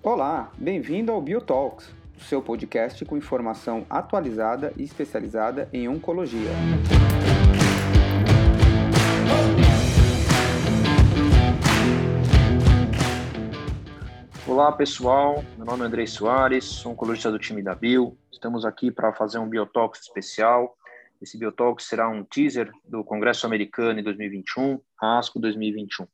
Olá, bem-vindo ao BioTalks, o seu podcast com informação atualizada e especializada em oncologia. Olá pessoal, meu nome é Andrei Soares, sou oncologista do time da Bio. Estamos aqui para fazer um Biotalks especial. Esse Biotalks será um teaser do Congresso Americano em 2021, ASCO 2021.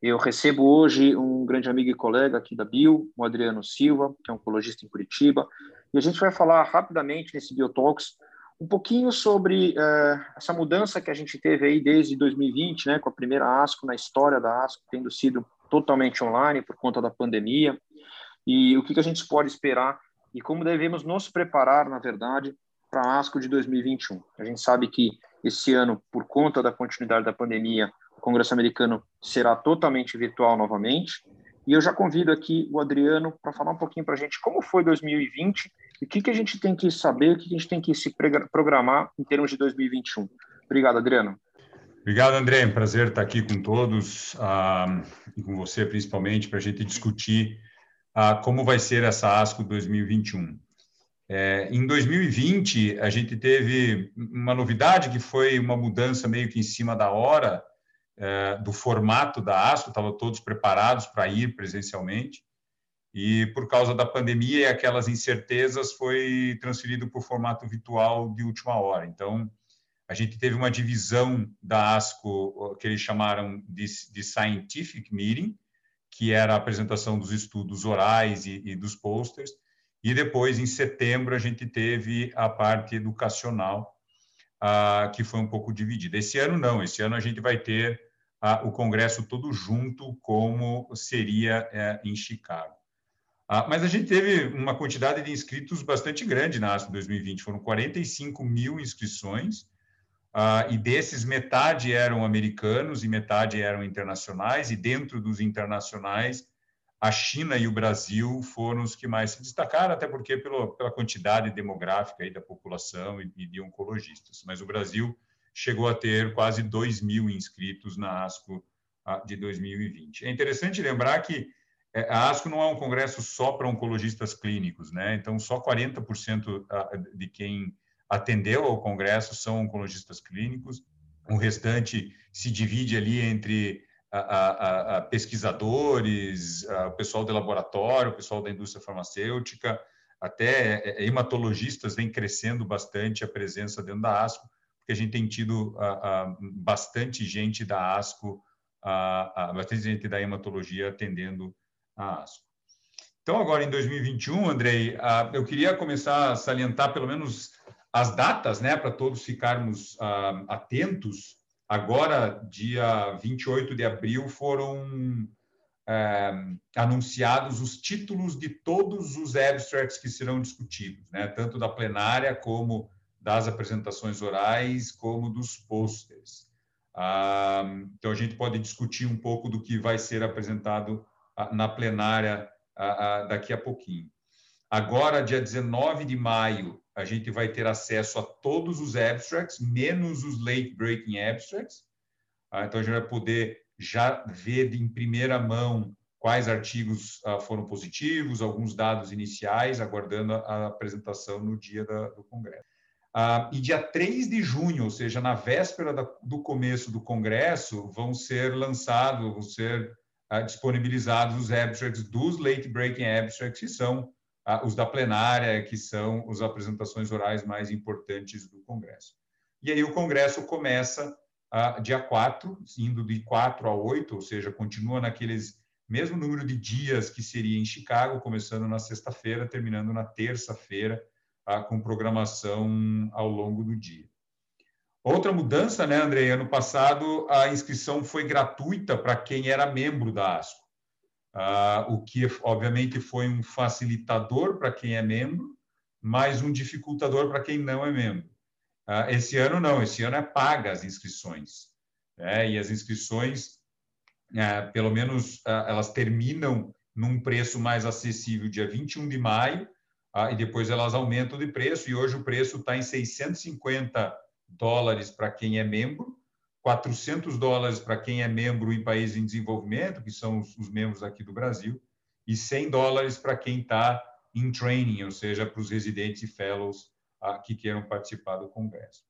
Eu recebo hoje um grande amigo e colega aqui da Bio, o Adriano Silva, que é oncologista em Curitiba, e a gente vai falar rapidamente nesse Biotalks um pouquinho sobre uh, essa mudança que a gente teve aí desde 2020, né, com a primeira ASCO na história da ASCO tendo sido totalmente online por conta da pandemia, e o que, que a gente pode esperar e como devemos nos preparar, na verdade, para a ASCO de 2021. A gente sabe que esse ano, por conta da continuidade da pandemia, o Congresso Americano será totalmente virtual novamente. E eu já convido aqui o Adriano para falar um pouquinho para a gente como foi 2020 e o que, que a gente tem que saber, o que, que a gente tem que se programar em termos de 2021. Obrigado, Adriano. Obrigado, André. É prazer estar aqui com todos uh, e com você principalmente para a gente discutir uh, como vai ser essa ASCO 2021. É, em 2020, a gente teve uma novidade que foi uma mudança meio que em cima da hora, é, do formato da ASCO, estavam todos preparados para ir presencialmente, e por causa da pandemia e aquelas incertezas, foi transferido para o formato virtual de última hora. Então, a gente teve uma divisão da ASCO que eles chamaram de, de Scientific Meeting, que era a apresentação dos estudos orais e, e dos posters, e depois, em setembro, a gente teve a parte educacional, que foi um pouco dividida. Esse ano, não, esse ano a gente vai ter o Congresso todo junto, como seria é, em Chicago. Mas a gente teve uma quantidade de inscritos bastante grande na ASCO 2020, foram 45 mil inscrições, ah, e desses metade eram americanos e metade eram internacionais, e dentro dos internacionais, a China e o Brasil foram os que mais se destacaram, até porque pelo, pela quantidade demográfica aí da população e, e de oncologistas. Mas o Brasil chegou a ter quase 2 mil inscritos na ASCO ah, de 2020. É interessante lembrar que é, a ASCO não é um congresso só para oncologistas clínicos, né? Então, só 40% ah, de quem atendeu ao congresso são oncologistas clínicos, o restante se divide ali entre a, a, a pesquisadores, o pessoal de laboratório, o pessoal da indústria farmacêutica, até é, é, hematologistas vem crescendo bastante a presença dentro da ASCO, porque a gente tem tido bastante gente da ASCO, bastante gente da hematologia atendendo a ASCO. Então, agora em 2021, Andrei, eu queria começar a salientar pelo menos as datas, né, para todos ficarmos atentos. Agora, dia 28 de abril, foram anunciados os títulos de todos os abstracts que serão discutidos, né, tanto da plenária como das apresentações orais como dos pôsteres. Ah, então, a gente pode discutir um pouco do que vai ser apresentado ah, na plenária ah, daqui a pouquinho. Agora, dia 19 de maio, a gente vai ter acesso a todos os abstracts, menos os late breaking abstracts. Então, a gente vai poder já ver em primeira mão quais artigos foram positivos, alguns dados iniciais, aguardando a apresentação no dia do Congresso. Ah, e dia 3 de junho, ou seja, na véspera do começo do Congresso, vão ser lançados, vão ser ah, disponibilizados os abstracts dos late breaking abstracts, que são ah, os da plenária, que são as apresentações orais mais importantes do Congresso. E aí o Congresso começa dia 4, indo de 4 a 8, ou seja, continua naqueles mesmo número de dias que seria em Chicago, começando na sexta-feira, terminando na terça-feira, tá, com programação ao longo do dia. Outra mudança, né, André? Ano passado a inscrição foi gratuita para quem era membro da ASCO, ah, o que obviamente foi um facilitador para quem é membro, mas um dificultador para quem não é membro. Ah, esse ano não, esse ano é paga as inscrições, né? E as inscrições é, pelo menos elas terminam num preço mais acessível dia 21 de maio, ah, e depois elas aumentam de preço, e hoje o preço está em 650 dólares para quem é membro, 400 dólares para quem é membro em países em desenvolvimento, que são os, os membros aqui do Brasil, e 100 dólares para quem está em training, ou seja, para os residentes e fellows ah, que queiram participar do congresso.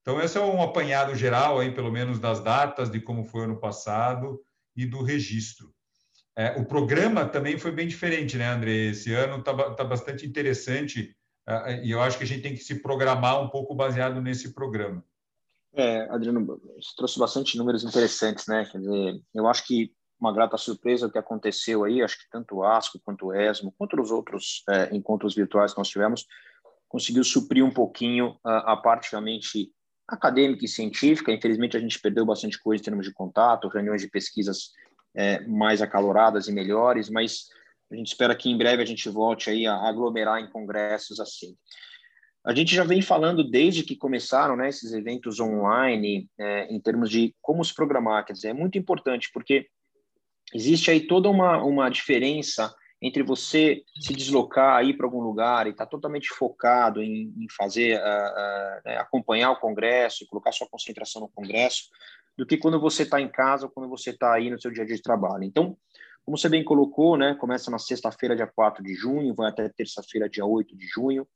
Então, esse é um apanhado geral, aí, pelo menos, das datas, de como foi ano passado e do registro. É, o programa também foi bem diferente, né, André? Esse ano está tá bastante interessante uh, e eu acho que a gente tem que se programar um pouco baseado nesse programa. É, Adriano, trouxe bastante números interessantes, né? Quer dizer, eu acho que uma grata surpresa o que aconteceu aí, acho que tanto o ASCO quanto o ESMO, quanto os outros é, encontros virtuais que nós tivemos, conseguiu suprir um pouquinho a, a parte realmente acadêmica e científica. Infelizmente, a gente perdeu bastante coisa em termos de contato, reuniões de pesquisas é, mais acaloradas e melhores, mas a gente espera que em breve a gente volte aí a aglomerar em congressos assim. A gente já vem falando desde que começaram né, esses eventos online, é, em termos de como se programar, quer dizer, é muito importante, porque existe aí toda uma, uma diferença entre você se deslocar aí para algum lugar e estar tá totalmente focado em, em fazer, uh, uh, né, acompanhar o congresso, colocar sua concentração no congresso, do que quando você está em casa ou quando você está aí no seu dia a dia de trabalho. Então, como você bem colocou, né, começa na sexta-feira, dia 4 de junho, vai até terça-feira, dia 8 de junho.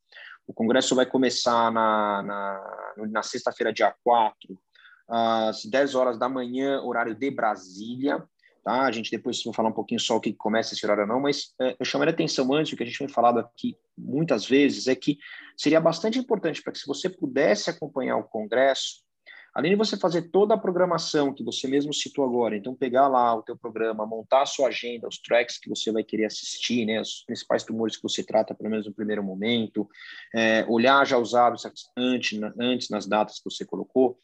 O congresso vai começar na, na, na sexta-feira, dia 4, às 10 horas da manhã, horário de Brasília. Tá? A gente depois vai falar um pouquinho só o que começa esse horário não, mas é, eu chamaria atenção antes, o que a gente vem falado aqui muitas vezes, é que seria bastante importante para que se você pudesse acompanhar o congresso, Além de você fazer toda a programação que você mesmo citou agora, então pegar lá o teu programa, montar a sua agenda, os tracks que você vai querer assistir, né, os principais tumores que você trata, pelo menos no primeiro momento, é, olhar já os hábitos antes, antes nas datas que você colocou,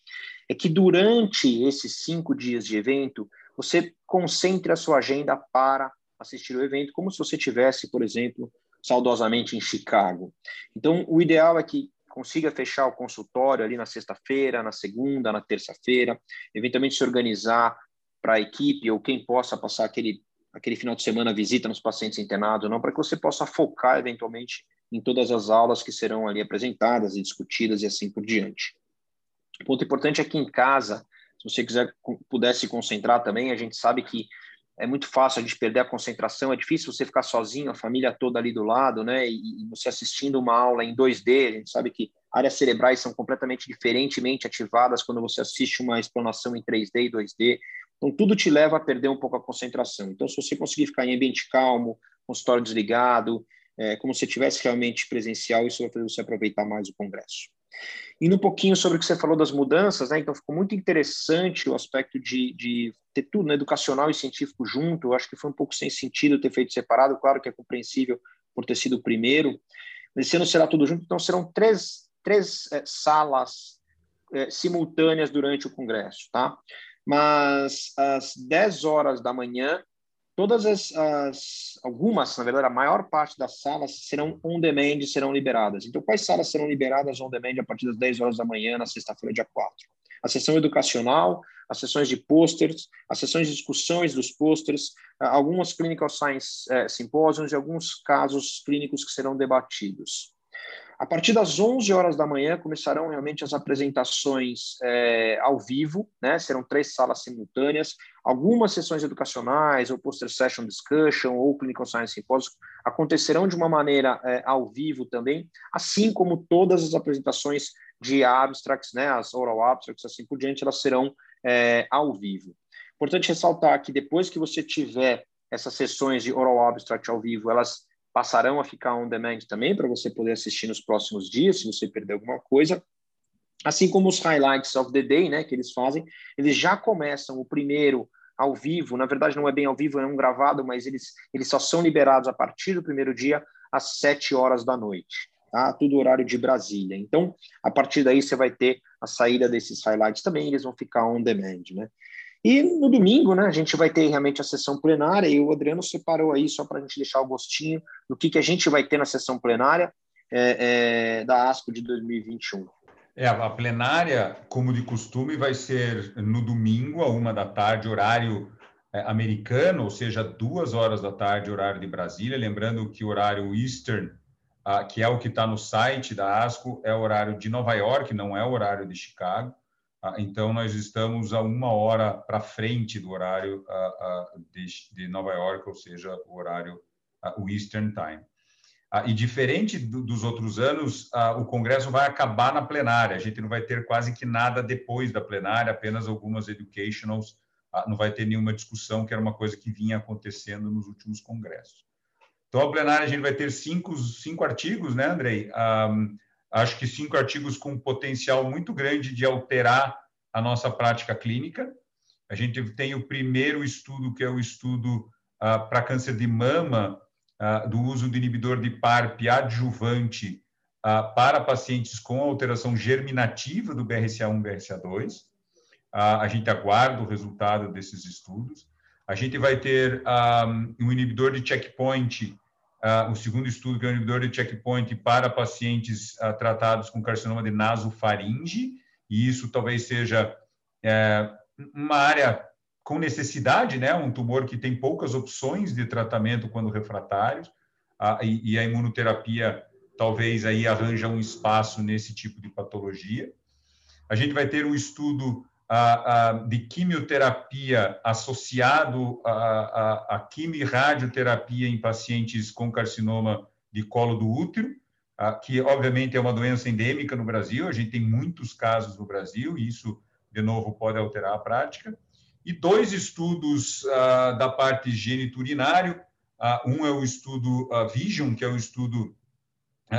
é que durante esses cinco dias de evento, você concentre a sua agenda para assistir o evento, como se você tivesse, por exemplo, saudosamente em Chicago. Então, o ideal é que consiga fechar o consultório ali na sexta-feira, na segunda, na terça-feira, eventualmente se organizar para a equipe ou quem possa passar aquele, aquele final de semana visita nos pacientes internados não, para que você possa focar eventualmente em todas as aulas que serão ali apresentadas e discutidas e assim por diante. O ponto importante é que em casa, se você quiser puder se concentrar também, a gente sabe que é muito fácil a gente perder a concentração, é difícil você ficar sozinho, a família toda ali do lado, né? E, e você assistindo uma aula em 2D, a gente sabe que áreas cerebrais são completamente diferentemente ativadas quando você assiste uma explanação em 3D e 2D. Então, tudo te leva a perder um pouco a concentração. Então, se você conseguir ficar em ambiente calmo, consultório desligado, é, como se estivesse realmente presencial, isso vai fazer você aproveitar mais o congresso. Indo um pouquinho sobre o que você falou das mudanças, né? então ficou muito interessante o aspecto de, de ter tudo, né? educacional e científico junto. Eu acho que foi um pouco sem sentido ter feito separado, claro que é compreensível por ter sido o primeiro, esse ano será tudo junto, então serão três, três é, salas é, simultâneas durante o congresso, tá? Mas às 10 horas da manhã todas as, as, algumas, na verdade, a maior parte das salas serão on demand, serão liberadas. Então, quais salas serão liberadas on demand a partir das 10 horas da manhã, na sexta-feira, dia 4? A sessão educacional, as sessões de posters, as sessões de discussões dos posters, algumas clinical science eh, symposiums e alguns casos clínicos que serão debatidos. A partir das 11 horas da manhã começarão realmente as apresentações é, ao vivo, né? Serão três salas simultâneas, algumas sessões educacionais, ou poster session discussion, ou clinical science symposium acontecerão de uma maneira é, ao vivo também, assim como todas as apresentações de abstracts, né? As oral abstracts, assim por diante, elas serão é, ao vivo. Importante ressaltar que depois que você tiver essas sessões de oral abstract ao vivo, elas passarão a ficar on demand também para você poder assistir nos próximos dias, se você perder alguma coisa. Assim como os highlights of the day, né, que eles fazem, eles já começam o primeiro ao vivo, na verdade não é bem ao vivo, é um gravado, mas eles, eles só são liberados a partir do primeiro dia às sete horas da noite, tá? Tudo horário de Brasília. Então, a partir daí você vai ter a saída desses highlights também, eles vão ficar on demand, né? E no domingo, né, a gente vai ter realmente a sessão plenária, e o Adriano separou aí só para a gente deixar o gostinho do que, que a gente vai ter na sessão plenária é, é, da ASCO de 2021. É, a plenária, como de costume, vai ser no domingo, a uma da tarde, horário é, americano, ou seja, duas horas da tarde, horário de Brasília. Lembrando que o horário Eastern, ah, que é o que está no site da ASCO, é o horário de Nova York, não é o horário de Chicago. Ah, então, nós estamos a uma hora para frente do horário ah, ah, de, Nova York, ou seja, o horário, o Eastern Time. E diferente do, dos outros anos, o Congresso vai acabar na plenária. A gente não vai ter quase que nada depois da plenária, apenas algumas educationals não vai ter nenhuma discussão, que era uma coisa que vinha acontecendo nos últimos congressos. Então, a plenária a gente vai ter cinco, cinco artigos, né, Andrei? Um, acho que cinco artigos com potencial muito grande de alterar a nossa prática clínica. A gente tem o primeiro estudo, que é o estudo uh, para câncer de mama, uh, do uso do inibidor de PARP adjuvante uh, para pacientes com alteração germinativa do BRCA1 BRCA2 a gente aguarda o resultado desses estudos. A gente vai ter um, inibidor de checkpoint, uh, um segundo estudo que é um inibidor de checkpoint para pacientes uh, tratados com carcinoma de nasofaringe, e isso talvez seja é, uma área com necessidade, né? Um tumor que tem poucas opções de tratamento quando refratários, uh, e, e a imunoterapia talvez aí arranja um espaço nesse tipo de patologia. A gente vai ter um estudo de quimioterapia associado à, à, em pacientes com carcinoma de colo do útero, que obviamente é uma doença endêmica no Brasil, a gente tem muitos casos no Brasil, e isso, de novo, pode alterar a prática. E dois estudos da parte geniturinário, um é o estudo Vision, que é um estudo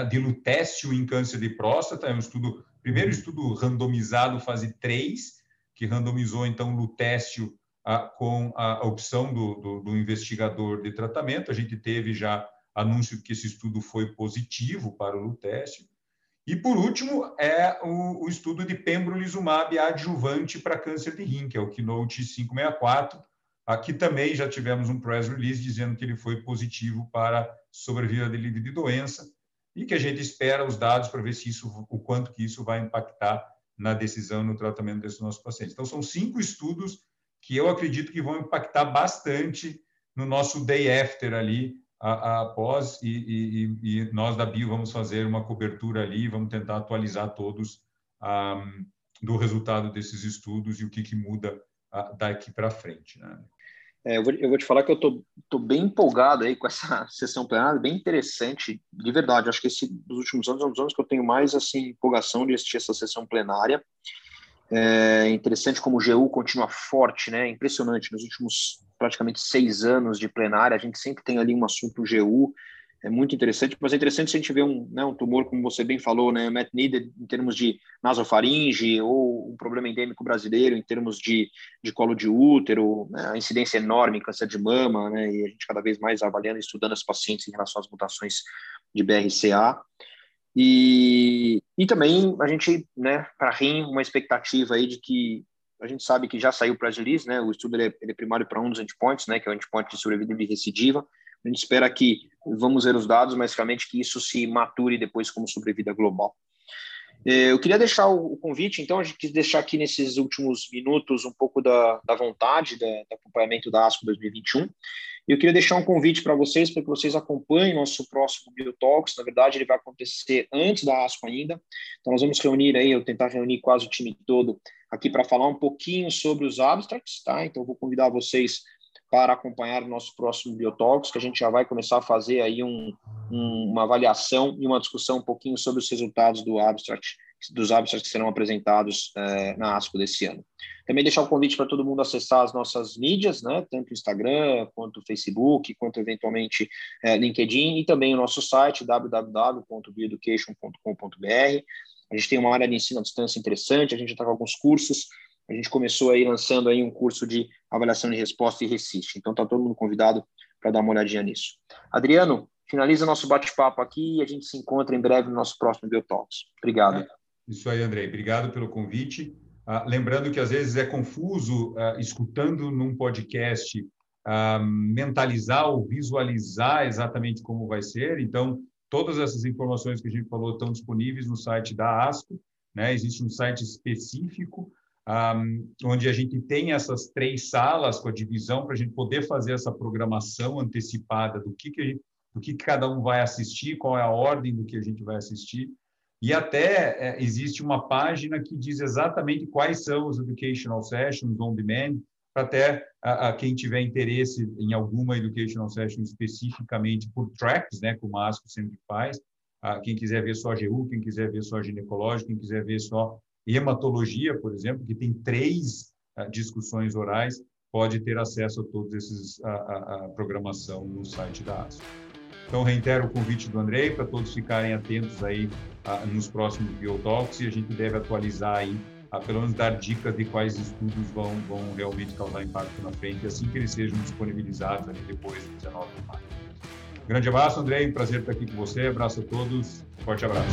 de lutécio em câncer de próstata, é um estudo, primeiro estudo randomizado, fase 3, que randomizou, então, lutécio a, com a opção do, do, do, investigador de tratamento. A gente teve já anúncio que esse estudo foi positivo para o lutécio. E, por último, é o, o estudo de pembrolizumab adjuvante para câncer de rim, que é o Keynote 564. Aqui também já tivemos um press release dizendo que ele foi positivo para sobrevida livre de doença e que a gente espera os dados para ver se isso, o quanto que isso vai impactar na decisão no tratamento desses nossos pacientes. Então, são cinco estudos que eu acredito que vão impactar bastante no nosso day after ali, após, e, e, e, nós da Bio vamos fazer uma cobertura ali, vamos tentar atualizar todos um, do resultado desses estudos e o que, que muda uh, daqui para frente. Né? É, eu, vou, eu, vou, te falar que eu tô, tô bem empolgado aí com essa sessão plenária, bem interessante, de verdade. Acho que esse dos últimos anos é um dos anos que eu tenho mais assim empolgação de assistir essa sessão plenária. É interessante como o GU continua forte, né? Impressionante. Nos últimos praticamente seis anos de plenária, a gente sempre tem ali um assunto GU é muito interessante, mas é interessante se a gente ver um, né, um tumor, como você bem falou, né, met needed em termos de nasofaringe ou um problema endêmico brasileiro em termos de, de colo de útero, né, a incidência enorme em câncer de mama, né, e a gente cada vez mais avaliando e estudando os pacientes em relação às mutações de BRCA. E, e também a gente, né, para RIM, uma expectativa aí de que a gente sabe que já saiu press release, né, o estudo ele é, ele é primário para um dos endpoints, né, que é o endpoint de sobrevida de recidiva, a gente espera que vamos ver os dados, mas realmente que isso se mature depois como sobrevida global. É, eu queria deixar o convite, então, a gente quis deixar aqui nesses últimos minutos um pouco da, da vontade da, do acompanhamento da ASCO 2021. E eu queria deixar um convite para vocês, para que vocês acompanhem nosso próximo Biotalks. Na verdade, ele vai acontecer antes da ASCO ainda. Então, nós vamos reunir aí, eu tentar reunir quase o time todo aqui para falar um pouquinho sobre os abstracts, tá? Então, eu vou convidar vocês para acompanhar o nosso próximo Biotalks, que a gente já vai começar a fazer aí um, um, uma avaliação e uma discussão um pouquinho sobre os resultados do abstract, dos abstracts que serão apresentados é, na ASCO desse ano. Também deixar o convite para todo mundo acessar as nossas mídias, né, tanto o Instagram, quanto o Facebook, quanto eventualmente é, LinkedIn, e também o nosso site www.bioeducation.com.br. A gente tem uma área de ensino à distância interessante, a gente está com alguns cursos, a gente começou aí lançando aí um curso de avaliação de resposta e resiste. Então está todo mundo convidado para dar uma olhadinha nisso. Adriano, finaliza nosso bate-papo aqui e a gente se encontra em breve no nosso próximo Biotalks. Obrigado. É, isso aí, Andrei. Obrigado pelo convite. Ah, lembrando que às vezes é confuso ah, escutando num podcast ah, mentalizar ou visualizar exatamente como vai ser. Então, todas essas informações que a gente falou estão disponíveis no site da ASCO. Né? Existe um site específico um, onde a gente tem essas três salas com a divisão para a gente poder fazer essa programação antecipada do que, que, gente, do que, que cada um vai assistir, qual é a ordem do que a gente vai assistir. E até é, existe uma página que diz exatamente quais são os educational sessions on demand, para até a, a, quem tiver interesse em alguma educational session especificamente por tracks, né, como a ASCO sempre faz, a, quem quiser ver só GU, quem quiser ver só ginecológico, quem quiser ver só hematologia, por exemplo, que tem três uh, discussões orais, pode ter acesso a todos esses a, a, a programação no site da ASO. Então, reitero o convite do Andrei para todos ficarem atentos aí uh, nos próximos Biotalks e a gente deve atualizar aí, uh, pelo menos dar dicas de quais estudos vão, vão realmente causar impacto na frente, assim que eles sejam disponibilizados ali depois do 19 de maio. Grande abraço, Andrei, prazer estar aqui com você, abraço a todos, forte abraço.